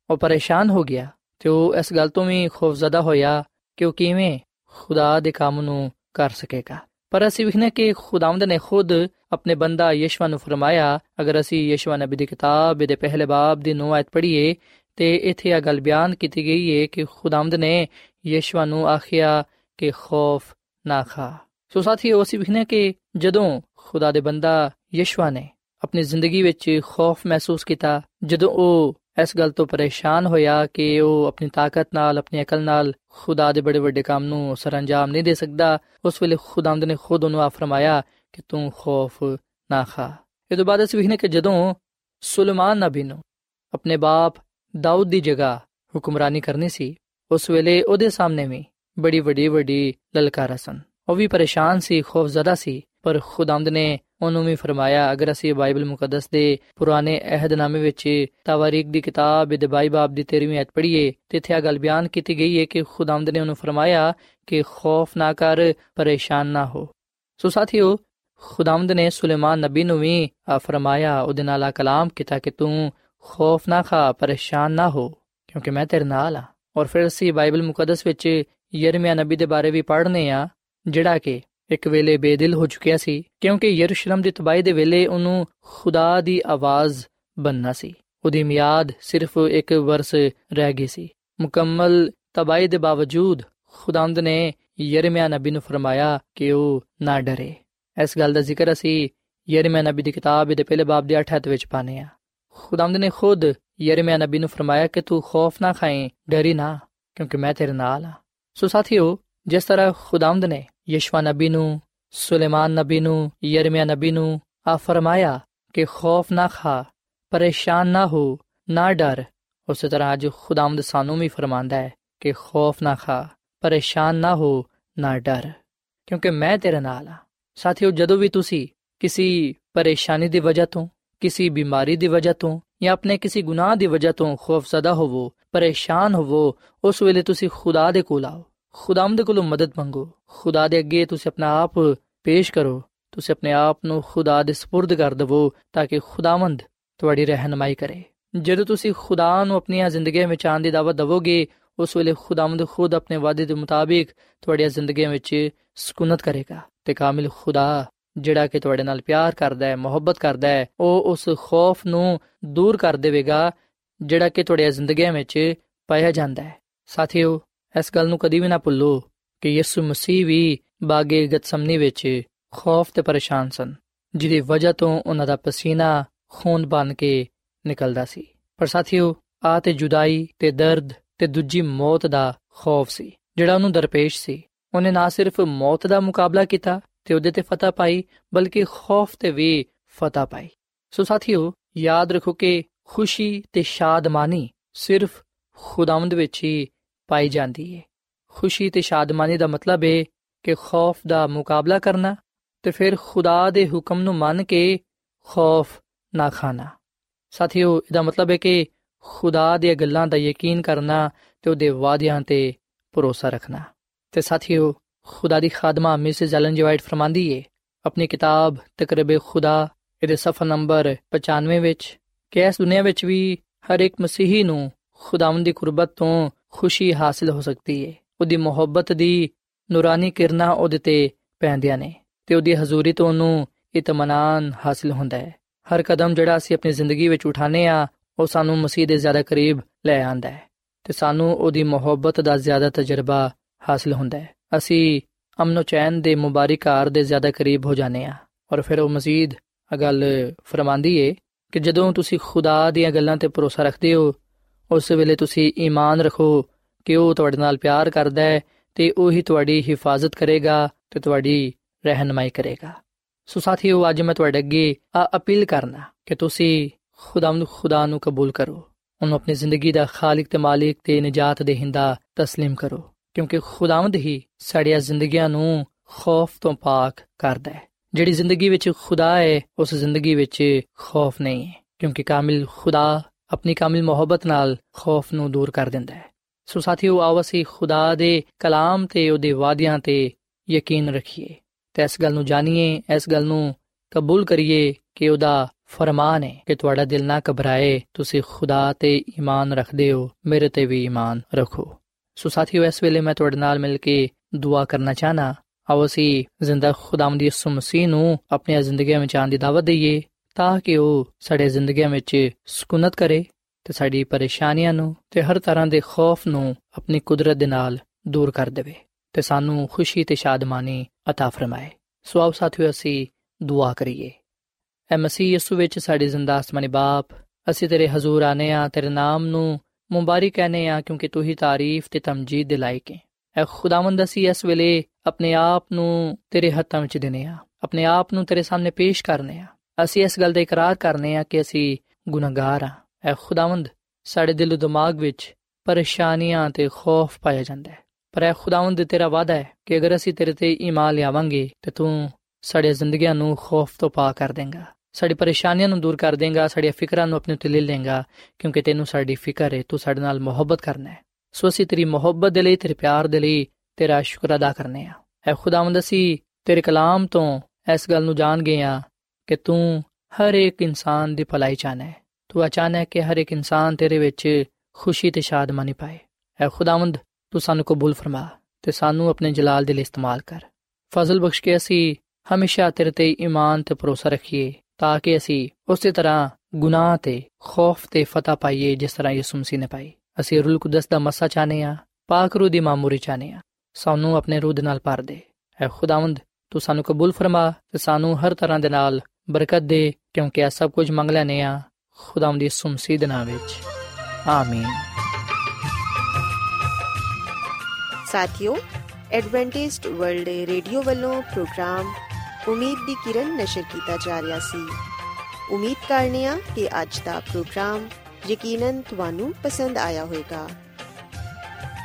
[SPEAKER 3] ਉਹ ਪਰੇਸ਼ਾਨ ਹੋ ਗਿਆ ਤੇ ਉਹ ਇਸ ਗੱਲ ਤੋਂ ਵੀ ਖੌਫਜ਼ਦਾ ਹੋਇਆ ਕਿ ਉਹ ਕਿਵੇਂ ਖੁਦਾ ਦੇ ਕੰਮ ਨੂੰ ਕਰ ਸਕੇਗਾ ਪਰ ਅਸੀਂ ਵਿਖਨੇ ਕਿ ਖੁਦਾਵੰਦ ਨੇ ਖੁਦ ਆਪਣੇ ਬੰਦਾ ਯਸ਼ਵਾ ਨੂੰ ਫਰਮਾਇਆ ਅਗਰ ਅਸੀਂ ਯਸ਼ਵਾ ਨਬੀ ਦੀ ਕਿਤਾਬ ਦੇ ਪਹਿਲੇ ਬਾਬ ਦੀ 9 ਆਇਤ ਪੜ੍ਹੀਏ ਤੇ ਇੱਥੇ ਇਹ ਗੱਲ ਬਿਆਨ ਕੀਤੀ ਗਈ ਹੈ ਕਿ ਖੁਦਾਵੰਦ ਨੇ ਯਸ਼ਵਾ ਨੂੰ ਆਖਿਆ ਕਿ ਖੌਫ ਨਾ ਖਾ ਸੋ ਸਾਥੀਓ ਅਸੀਂ ਵਿਖਨੇ ਕਿ ਜਦੋਂ ਖੁਦਾ ਦੇ ਬੰਦਾ ਯਸ਼ਵਾ ਨੇ ਆਪਣੀ ਜ਼ਿੰਦਗੀ ਵਿੱਚ ਖੌਫ ਮਹਿਸੂਸ ਕੀਤਾ, ਜਦੋਂ ਉਹ ਇਸ ਗੱਲ ਤੋਂ ਪਰੇਸ਼ਾਨ ਹੋਇਆ ਕਿ ਉਹ ਆਪਣੀ ਤਾਕਤ ਨਾਲ, ਆਪਣੀ ਅਕਲ ਨਾਲ ਖੁਦਾ ਦੇ ਬੜੇ ਵੱਡੇ ਕੰਮ ਨੂੰ ਸਰੰਜਾਮ ਨਹੀਂ ਦੇ ਸਕਦਾ, ਉਸ ਵੇਲੇ ਖੁਦਾਵੰਦ ਨੇ ਖੁਦ ਉਹਨੂੰ ਆ ਫਰਮਾਇਆ ਕਿ ਤੂੰ ਖੌਫ ਨਾ ਖਾ। ਇਹ ਤੋਂ ਬਾਅਦ ਅਸੀਂ ਵਿਖਨੇ ਕਿ ਜਦੋਂ ਸੁਲਮਾਨ ਨਬੀ ਨੂੰ ਆਪਣੇ ਬਾਪ ਦਾਊਦ ਦੀ ਜਗ੍ਹਾ ਹੁਕਮਰਾਨੀ ਕਰਨੀ ਸੀ, ਉਸ ਵੇਲੇ ਉਹਦੇ ਸਾਹਮਣੇ ਵੀ ਬੜੀ ਵੱਡੀ ਵੱਡੀ ਲਲਕਾਰਾ ਸਨ। ਉਹ ਵੀ ਪਰੇਸ਼ਾਨ ਸੀ, ਖੌਫ ਖੌਫਜ਼ਦਾ ਸੀ, ਪਰ ਖੁਦਾਵੰਦ ਨੇ ਉਹਨੂੰ ਵੀ ਫਰਮਾਇਆ, ਅਗਰ ਅਸੀਂ ਬਾਈਬਲ ਮੁਕੱਦਸ ਦੇ ਪੁਰਾਣੇ ਅਹਿਦਨਾਮੇ ਵਿੱਚ ਤਵਾਰੀਖ ਦੀ ਕਿਤਾਬ ਦੇ ਬਾਈ ਬਾਬ ਦੀ 13ਵੀਂ ਐਤ ਪੜ੍ਹੀਏ, ਤੇ ਇੱਥੇ ਆ ਗੱਲ ਬਿਆਨ ਕੀਤੀ ਗਈ ਹੈ ਕਿ ਖੁਦਾਵੰਦ ਨੇ ਉਹਨੂੰ ਫਰਮਾਇਆ ਕਿ ਖੌਫ ਨਾ ਕਰ, ਪਰੇਸ਼ਾਨ ਨਾ ਹੋ। ਸੋ ਸਾਥੀਓ, ਖੁਦਾਵੰਦ ਨੇ ਸੁਲੇਮਾਨ ਨਬੀ ਨੂੰ ਵੀ ਫਰਮਾਇਆ, ਉਹਦੇ ਨਾਲ ਆ ਕਲਾਮ ਕੀਤਾ ਕਿ ਤੂੰ ਖੌਫ ਨਾ ਖਾ, ਪਰੇਸ਼ਾਨ ਨਾ ਹੋ, ਕਿਉਂਕਿ ਮੈਂ ਤੇਰੇ ਨਾਲ ਆ ਔਰ ਫਿਰ ਅਸੀਂ ਬਾਈਬਲ ਮੁਕੱਦਸ ਵਿੱਚ ਯਰਮੀਆ ਨਬੀ ਦੇ ਬਾਰੇ ਵੀ ਪੜ੍ਹਨੇ ਆ, ਜਿਹੜਾ ਕਿ ਇੱਕ ਵੇਲੇ ਬੇਦਿਲ ਹੋ ਚੁੱਕਿਆ ਸੀ, ਕਿਉਂਕਿ ਯਰੂਸ਼ਲਮ ਦੀ ਤਬਾਹੀ ਦੇ ਵੇਲੇ ਉਹਨੂੰ ਖੁਦਾ ਦੀ ਆਵਾਜ਼ ਬੰਨਣਾ ਸੀ। ਉਹਦੀ ਮਿਆਦ ਸਿਰਫ ਇੱਕ ਵਰਸ ਰਹਿ ਗਈ ਸੀ। ਮੁਕੰਮਲ ਤਬਾਹੀ ਦੇ ਬਾਵਜੂਦ ਖੁਦਾਵੰਦ ਨੇ ਯਰਮਿਆ ਨਬੀ ਨੂੰ ਫਰਮਾਇਆ ਕਿ ਉਹ ਨਾ ਡਰੇ। ਇਸ ਗੱਲ ਦਾ ਜ਼ਿਕਰ ਅਸੀਂ ਯਰਮਿਆ ਨਬੀ ਦੀ ਕਿਤਾਬ ਦੇ ਪਹਿਲੇ ਬਾਬ ਦੇ 8 ਹੱਥ ਵਿੱਚ ਪਾਨੇ ਆ ਖੁਦਾਵੰਦ ਨੇ ਖੁਦ ਯਰਮਿਆ ਨਬੀ ਨੂੰ ਫਰਮਾਇਆ ਕਿ ਤੂੰ ਖੌਫ ਨਾ ਖਾਏ ਡਰੀ ਨਾ, ਕਿਉਂਕਿ ਮੈਂ ਤੇਰੇ ਨਾਲ ਆ ਸੋ ਸਾਥੀਓ, ਜਿਸ ਤਰ੍ਹਾਂ ਖੁਦਾਵੰਦ ਨੇ ਯਸ਼ਵਾ ਨਬੀ ਨੂੰ ਸੁਲੇਮਾਨ ਨਬੀ ਨੂੰ ਯਰਮੀਆ ਨਬੀ ਨੂੰ ਆ ਫਰਮਾਇਆ ਕਿ ਖੌਫ ਨਾ ਖਾ ਪਰੇਸ਼ਾਨ ਨਾ ਹੋ ਨਾ ਡਰ ਉਸੇ ਤਰ੍ਹਾਂ ਅੱਜ ਖੁਦਾਵੰਦ ਸਾਨੂੰ ਵੀ ਫਰਮਾਂਦਾ ਹੈ ਕਿ ਖੌਫ ਨਾ ਖਾ ਪਰੇਸ਼ਾਨ ਨਾ ਹੋ ਨਾ ਡਰ ਕਿਉਂਕਿ ਮੈਂ ਤੇਰੇ ਨਾਲ ਆ ਸਾਥੀਓ ਜਦੋਂ ਵੀ ਤੁਸੀਂ ਕਿਸੇ ਪਰੇਸ਼ਾਨੀ ਦੀ ਵਜ੍ਹਾ ਤੋਂ ਕਿਸੇ ਬਿਮਾਰੀ ਦੀ ਵਜ੍ਹਾ ਤੋਂ ਜਾਂ ਆਪਣੇ ਕਿਸੇ ਗੁਨਾਹ ਦੀ ਵਜ੍ਹਾ ਤੋਂ ਖੌਫਜ਼ਦਾ ਹੋਵੋ ਪਰੇਸ਼ਾਨ ਹੋਵੋ ਉਸ ਵੇਲੇ ਤੁਸੀਂ ਖੁਦਾ ਦੇ ਕੋਲ ਆਓ ਖੁਦਾਵੰਦ ਕੋਲੋਂ ਮਦਦ ਮੰਗੋ ਖੁਦਾ ਦੇ ਅੱਗੇ ਤੁਸੀਂ ਆਪਣਾ ਆਪ ਪੇਸ਼ ਕਰੋ ਤੁਸੀਂ ਆਪਣੇ ਆਪ ਨੂੰ ਖੁਦਾ ਦੇ سپرد ਕਰ ਦਿਵੋ ਤਾਂ ਕਿ ਖੁਦਾਵੰਦ ਤੁਹਾਡੀ ਰਹਿਨਮਾਈ ਕਰੇ ਜਦੋਂ ਤੁਸੀਂ ਖੁਦਾ ਨੂੰ ਆਪਣੀਆਂ ਜ਼ਿੰਦਗੀਆਂ ਵਿੱਚ ਆਉਣ ਦੀ ਦਾਵਤ ਦਵੋਗੇ ਉਸ ਵੇਲੇ ਖੁਦਾਵੰਦ ਖੁਦ ਆਪਣੇ ਵਾਅਦੇ ਦੇ ਮੁਤਾਬਿਕ ਤੁਹਾਡੀਆਂ ਜ਼ਿੰਦਗੀਆਂ ਵਿੱਚ ਸਕੂਨਤ ਕਰੇਗਾ ਤੇ ਕਾਮਿਲ ਖੁਦਾ ਜਿਹੜਾ ਕਿ ਤੁਹਾਡੇ ਨਾਲ ਪਿਆਰ ਕਰਦਾ ਹੈ ਮੁਹੱਬਤ ਕਰਦਾ ਹੈ ਉਹ ਉਸ ਖੌਫ ਨੂੰ ਦੂਰ ਕਰ ਦੇਵੇਗਾ ਜਿਹੜਾ ਕਿ ਤੁਹਾਡੀਆਂ ਜ਼ਿੰਦਗੀਆਂ ਵਿੱਚ ਪਾਇਆ ਜਾਂਦਾ ਹੈ ਸਾਥੀਓ ਇਸ ਗੱਲ ਨੂੰ ਕਦੀ ਵੀ ਨਾ ਭੁੱਲੋ ਕਿ ਯਿਸੂ ਮਸੀਹ ਵੀ ਬਾਗੇ ਗਤਸਮਨੀ ਵਿੱਚ ਖੌਫ ਤੇ ਪਰੇਸ਼ਾਨ ਸਨ, ਜਿਹਦੀ ਵਜ੍ਹਾ ਤੋਂ ਉਹਨਾਂ ਦਾ ਪਸੀਨਾ ਖੂਨ ਬਣ ਕੇ ਨਿਕਲਦਾ ਸੀ। ਪਰ ਸਾਥੀਓ, ਆ ਤੇ ਜੁਦਾਈ ਤੇ ਦਰਦ ਤੇ ਦੂਜੀ ਮੌਤ ਦਾ ਖੌਫ ਸੀ, ਜਿਹੜਾ ਉਹਨੂੰ ਦਰਪੇਸ਼ ਸੀ। ਉਹਨੇ ਨਾ ਸਿਰਫ ਮੌਤ ਦਾ ਮੁਕਾਬਲਾ ਕੀਤਾ ਤੇ ਉਹਦੇ ਤੇ ਫਤਹ ਪਾਈ, ਬਲਕਿ ਖੌਫ ਤੇ ਵੀ ਫਤਹ ਪਾਈ। ਸੋ ਸਾਥੀਓ, ਯਾਦ ਰੱਖੋ ਕਿ ਖੁਸ਼ੀ ਤੇ ਸ਼ਾਦਮਾਨੀ ਸਿਰਫ ਖੁਦਾਵੰਦ ਵਿੱਚ ਹੀ ਪਾਈ ਜਾਂਦੀ ਹੈ ਖੁਸ਼ੀ ਤੇ ਸ਼ਾਦਮਾਨੀ ਦਾ ਮਤਲਬ ਹੈ ਕਿ ਖੌਫ ਦਾ ਮੁਕਾਬਲਾ ਕਰਨਾ ਤੇ ਫਿਰ ਖੁਦਾ ਦੇ ਹੁਕਮ ਨੂੰ ਮੰਨ ਕੇ ਖੌਫ ਨਾ ਖਾਣਾ। ਸਾਥੀਓ, ਇਹਦਾ ਮਤਲਬ ਹੈ ਕਿ ਖੁਦਾ ਦੀਆਂ ਗੱਲਾਂ ਦਾ ਯਕੀਨ ਕਰਨਾ ਤੇ ਉਹਦੇ ਵਾਅਦਿਆਂ ਤੇ ਭਰੋਸਾ ਰੱਖਣਾ। ਤੇ ਸਾਥੀਓ, ਖੁਦਾ ਦੀ ਖਾਦਮਾ ਮਿਸਿਸ ਐਲਨ ਜੀ ਵਾਈਟ ਫਰਮਾਂਦੀ ਏ, ਆਪਣੀ ਕਿਤਾਬ ਤਕਰਬੇ ਖੁਦਾ ਇਹਦੇ ਸਫਾ ਨੰਬਰ 95 ਵਿੱਚ, ਕਿ ਇਸ ਦੁਨੀਆ ਵਿੱਚ ਵੀ ਹਰ ਇੱਕ ਮਸੀਹੀ ਨੂੰ ਖੁਦਾਵੰਦ ਦੀ ਕੁਰਬਤ ਤੋਂ ਖੁਸ਼ੀ ਹਾਸਲ ਹੋ ਸਕਦੀ ਏ। ਉਹਦੀ ਮੁਹੱਬਤ ਦੀ ਨੂਰਾਨੀ ਕਿਰਨਾਂ ਉਹਦੇ ਤੇ ਪੈਂਦੀਆਂ ਨੇ ਤੇ ਉਹਦੀ ਹਜ਼ੂਰੀ ਤੋਂ ਉਹਨੂੰ ਇਤਮਾਨਾਨ ਹਾਸਲ ਹੁੰਦਾ ਹੈ। ਹਰ ਕਦਮ ਜਿਹੜਾ ਅਸੀਂ ਆਪਣੀ ਜ਼ਿੰਦਗੀ ਵਿੱਚ ਉਠਾਨੇ ਆ ਉਹ ਸਾਨੂੰ ਮਸੀਹ ਦੇ ਜ਼ਿਆਦਾ ਕਰੀਬ ਲੈ ਆਂਦਾ ਹੈ ਤੇ ਸਾਨੂੰ ਉਹਦੀ ਮੁਹੱਬਤ ਦਾ ਜ਼ਿਆਦਾ ਤਜਰਬਾ ਹਾਸਲ ਹੁੰਦਾ ਹੈ। ਅਸੀਂ ਅਮਨੋ ਚੈਨ ਦੇ ਮੁਬਾਰਕਾਰ ਦੇ ਜ਼ਿਆਦਾ ਕਰੀਬ ਹੋ ਜਾਂਦੇ ਆ ਔਰ ਫਿਰ ਉਹ ਮਜ਼ੀਦ ਆ ਗੱਲ ਫਰਮਾਂਦੀ ਏ ਕਿ ਜਦੋਂ ਤੁਸੀਂ ਖੁਦਾ ਦੀਆਂ ਗੱਲਾਂ ਤੇ ਭਰੋਸਾ ਰੱਖਦੇ ਹੋ ਉਸ ਵੇਲੇ ਤੁਸੀਂ ਈਮਾਨ ਰੱਖੋ ਕਿ ਉਹ ਤੁਹਾਡੇ ਨਾਲ ਪਿਆਰ ਕਰਦਾ ਹੈ ਤੇ ਉਹ ਹੀ ਤੁਹਾਡੀ ਹਿਫਾਜ਼ਤ ਕਰੇਗਾ ਤੇ ਤੁਹਾਡੀ ਰਹਿਨਮਾਈ ਕਰੇਗਾ ਸੋ ਸਾਥੀਓ ਅੱਜ ਮੈਂ ਤੁਹਾਡੇ ਅੱਗੇ ਆ ਅਪੀਲ ਕਰਨਾ ਕਿ ਤੁਸੀਂ ਖੁਦਾਵੰਦ ਖੁਦਾ ਨੂੰ ਕਬੂਲ ਕਰੋ ਉਹਨੂੰ ਆਪਣੀ ਜ਼ਿੰਦਗੀ ਦਾ ਖਾਲਕ ਤੇ ਮਾਲਿਕ ਤੇ ਨਜਾਤ ਦੇਹਿੰਦਾ تسلیم ਕਰੋ ਕਿਉਂਕਿ ਖੁਦਾਵੰਦ ਹੀ ਸਾਡੀਆਂ ਜ਼ਿੰਦਗੀਆਂ ਨੂੰ ਖੌਫ ਤੋਂ ਪਾਕ ਕਰਦਾ ਹੈ ਜਿਹੜੀ ਜ਼ਿੰਦਗੀ ਵਿੱਚ ਖੁਦਾ ਹੈ ਉਸ ਜ਼ਿੰਦਗੀ ਵਿੱਚ ਖੌਫ ਨਹੀਂ ਹੈ ਕਿਉਂਕਿ ਕਾਮਿਲ ਖੁਦਾ ਆਪਣੀ ਕਾਮਿਲ ਮੁਹੱਬਤ ਨਾਲ ਖੌਫ ਨੂੰ ਦੂਰ ਕਰ ਦਿੰਦਾ ਹੈ। ਸੋ ਸਾਥੀਓ, ਆਓ ਅਸੀਂ ਖੁਦਾ ਦੇ ਕਲਾਮ ਤੇ ਉਹਦੇ ਵਾਅਦਿਆਂ ਤੇ ਯਕੀਨ ਰੱਖੀਏ ਤੇ ਇਸ ਗੱਲ ਨੂੰ ਜਾਣੀਏ, ਇਸ ਗੱਲ ਨੂੰ ਕਬੂਲ ਕਰੀਏ ਕਿ ਉਹਦਾ ਫਰਮਾਨ ਹੈ ਕਿ ਤੁਹਾਡਾ ਦਿਲ ਨਾ ਘਬਰਾਏ, ਤੁਸੀਂ ਖੁਦਾ ਤੇ ਈਮਾਨ ਰੱਖਦੇ ਹੋ, ਮੇਰੇ ਤੇ ਵੀ ਈਮਾਨ ਰੱਖੋ। ਸੋ ਸਾਥੀਓ, ਇਸ ਵੇਲੇ ਮੈਂ ਤੁਹਾਡੇ ਨਾਲ ਮਿਲ ਕੇ ਦੁਆ ਕਰਨਾ ਚਾਹਨਾ, ਆਓ ਅਸੀਂ ਜ਼ਿੰਦਾ ਖੁਦਾਮ ਦੀ ਯਿਸੂ ਮਸੀਹ ਨੂੰ ਆਪਣੀਆਂ ਜ਼ਿੰਦਗੀਆਂ ਵਿੱਚ ਆਉਣ ਦੀ ਦਾਵਤ ਦਈਏ। ਤਾਂ ਕਿ ਉਹ ਸਾਡੇ ਜ਼ਿੰਦਗੀਆਂ ਵਿੱਚ ਸਕੂਨਤ ਕਰੇ ਤੇ ਸਾਡੀ ਪਰੇਸ਼ਾਨੀਆਂ ਨੂੰ ਤੇ ਹਰ ਤਰ੍ਹਾਂ ਦੇ ਖੌਫ ਨੂੰ ਆਪਣੀ ਕੁਦਰਤ ਦੇ ਨਾਲ ਦੂਰ ਕਰ ਦੇਵੇ ਤੇ ਸਾਨੂੰ ਖੁਸ਼ੀ ਤੇ ਸ਼ਾਦਮਾਨੀ عطا ਫਰਮਾਏ ਸੋ ਆਓ ਸਾਥੀਓ ਅਸੀਂ ਦੁਆ ਕਰੀਏ ਐ ਮਸੀਹ ਯਿਸੂ ਵਿੱਚ ਸਾਡੀ ਜ਼ਿੰਦਾ ਅਸਮਾਨੀ ਬਾਪ ਅਸੀਂ ਤੇਰੇ ਹਜ਼ੂਰ ਆਨੇ ਆ ਤੇਰੇ ਨਾਮ ਨੂੰ ਮੁਬਾਰਕ ਕਹਨੇ ਆ ਕਿਉਂਕਿ ਤੂੰ ਹੀ ਤਾਰੀਫ ਤੇ ਤਮਜੀਦ ਦੇ ਲਾਇਕ ਹੈ ਐ ਖੁਦਾਵੰਦ ਅਸੀਂ ਇਸ ਵੇਲੇ ਆਪਣੇ ਆਪ ਨੂੰ ਤੇਰੇ ਹੱਥਾਂ ਵਿੱਚ ਦਿਨੇ ਆ ਆਪਣੇ ਆਪ ਨੂੰ ਤੇਰੇ ਸਾਹਮਣੇ ਪੇਸ਼ ਕਰਨੇ ਆ ਅਸੀਂ ਇਸ ਗੱਲ ਦਾ ਇਕਰਾਰ ਕਰਨੇ ਆ ਕਿ ਅਸੀਂ ਗੁਨਾਹਗਾਰ ਆ। ਐ ਖੁਦਾਵੰਦ, ਸਾਡੇ ਦਿਲ ਦਿਮਾਗ ਵਿੱਚ ਪਰੇਸ਼ਾਨੀਆਂ ਤੇ ਖੌਫ ਪਾਇਆ ਜਾਂਦਾ ਹੈ। ਪਰ ਐ ਖੁਦਾਵੰਦ, ਤੇਰਾ ਵਾਦਾ ਹੈ ਕਿ ਅਗਰ ਅਸੀਂ ਤੇਰੇ ਤੇ ਈਮਾਨ ਲਿਆਵਾਂਗੇ, ਤੇ ਤੂੰ ਸਾਡੇ ਜ਼ਿੰਦਗੀਆਂ ਨੂੰ ਖੌਫ ਤੋਂ ਪਾ ਕਰ ਦੇਂਗਾ। ਸਾਡੀ ਪਰੇਸ਼ਾਨੀਆਂ ਨੂੰ ਦੂਰ ਕਰ ਦੇਂਗਾ, ਸਾਡੀਆਂ ਫਿਕਰਾਂ ਨੂੰ ਆਪਣੇ ਉੱਤੇ ਲੈ ਲੇਂਗਾ ਕਿਉਂਕਿ ਤੈਨੂੰ ਸਾਡੀ ਫਿਕਰ ਹੈ, ਤੂੰ ਸਾਡੇ ਨਾਲ ਮੁਹੱਬਤ ਕਰਨਾ ਹੈ। ਸੋ ਅਸੀਂ ਤੇਰੀ ਮੁਹੱਬਤ ਦੇ ਲਈ, ਤੇਰੇ ਪਿਆਰ ਦੇ ਲਈ, ਤੇਰਾ ਸ਼ੁਕਰ ਅਦਾ ਕਰਨੇ ਆ। ਐ ਖੁਦਾਵੰਦ, ਅਸੀਂ ਤੇਰੇ ਕਲਾਮ ਤੋਂ ਇਸ ਗੱਲ ਨੂੰ ਜਾਣ ਗਏ ਆ ਕਿ ਤੂੰ ਹਰ ਇੱਕ ਇਨਸਾਨ ਦੀ ਭਲਾਈ ਚਾਹਨਾ ਹੈ। ਤੂੰ ਅਚਾਨਕ ਕਿ ਹਰ ਇੱਕ ਇਨਸਾਨ ਤੇਰੇ ਵਿੱਚ ਖੁਸ਼ੀ ਤੇ ਸ਼ਾਦਮਾਨੀ ਪਾਏ। ਐ ਖੁਦਾਵੰਦ, ਤੂੰ ਸਾਨੂੰ ਕਬੂਲ ਫਰਮਾ ਤੇ ਸਾਨੂੰ ਆਪਣੇ ਜਲਾਲ ਦੇ ਲਈ ਇਸਤੇਮਾਲ ਕਰ। ਫਜ਼ਲ ਬਖਸ਼ ਕੇ ਅਸੀਂ ਹਮੇਸ਼ਾ ਤੇਰੇ ਤੇ ਈਮਾਨ ਤੇ ਭਰੋਸਾ ਰੱਖੀਏ ਤਾਂ ਕਿ ਅਸੀਂ ਉਸੇ ਤਰ੍ਹਾਂ ਗੁਨਾਹ ਤੇ ਖੌਫ ਤੇ ਫਤਹ ਪਾਈਏ ਜਿਸ ਤਰ੍ਹਾਂ ਯਿਸੂ ਮਸੀਹ ਨੇ ਪਾਈ। ਅਸੀਂ ਰੂਲ ਕੁਦਸ ਦਾ ਮਸਾ ਚਾਹਨੇ ਆ ਪਾਕ ਰੂਹ ਦੀ ਮਾਮੂਰੀ ਚਾਹਨੇ ਆ ਸਾਨੂੰ ਆਪਣੇ ਰੂਹ ਦੇ ਨਾਲ ਭਰ ਦੇ। ਐ ਖੁਦਾਵੰਦ, ਤੂੰ ਸਾਨੂੰ ਕਬੂਲ ਫਰਮਾ ਤੇ ਸਾਨੂੰ ਹਰ ਤਰ੍ਹਾਂ ਦੇ ਨਾਲ ਬਰਕਤ ਦੇ, ਕਿਉਂਕਿ ਇਹ ਸਭ ਕੁਝ ਮੰਗ ਲੈਨੇ ਆ ਖੁਦਾਵੰਦ ਦੀ ਸੁਮਸੀ ਦੇ ਨਾਮ ਵਿੱਚ। ਆਮੀਨ।
[SPEAKER 4] ਸਾਥਿਓ, ਐਡਵੈਂਟਿਸਟ ਵਰਲਡ ਰੇਡੀਓ ਵੱਲੋਂ ਪ੍ਰੋਗਰਾਮ ਉਮੀਦ ਦੀ ਕਿਰਨ ਨਸ਼ਰ ਕੀਤਾ ਜਾ ਰਿਹਾ ਸੀ। ਉਮੀਦ ਕਰਨੇ ਆ ਕਿ ਅੱਜ ਦਾ ਪ੍ਰੋਗਰਾਮ ਯਕੀਨਨ ਤੁਹਾਨੂੰ ਪਸੰਦ ਆਇਆ ਹੋਵੇਗਾ।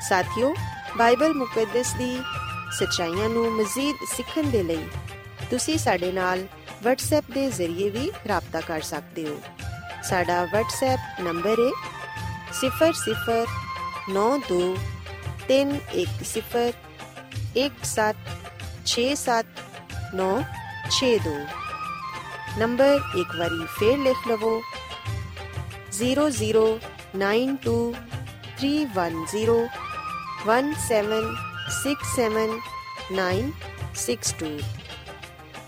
[SPEAKER 4] ਸਾਥਿਓ, ਬਾਈਬਲ ਮੁਕੱਦਸ ਦੀ ਸਚਾਈਆਂ ਨੂੰ ਮਜ਼ੀਦ ਸਿੱਖਣ ਦੇ ਲਈ ਤੁਸੀਂ ਸਾਡੇ ਨਾਲ WhatsApp ਦੇ ਜ਼ਰੀਏ ਵੀ رابطہ ਕਰ ਸਕਦੇ ਹੋ ਸਾਡਾ WhatsApp ਨੰਬਰ ਹੈ 0092 310 1767 ਨੰਬਰ ਇੱਕ ਵਾਰੀ ਫੇਰ ਲਿਖ ਲਵੋ 009231701767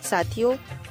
[SPEAKER 4] ਸਾਥਿਓ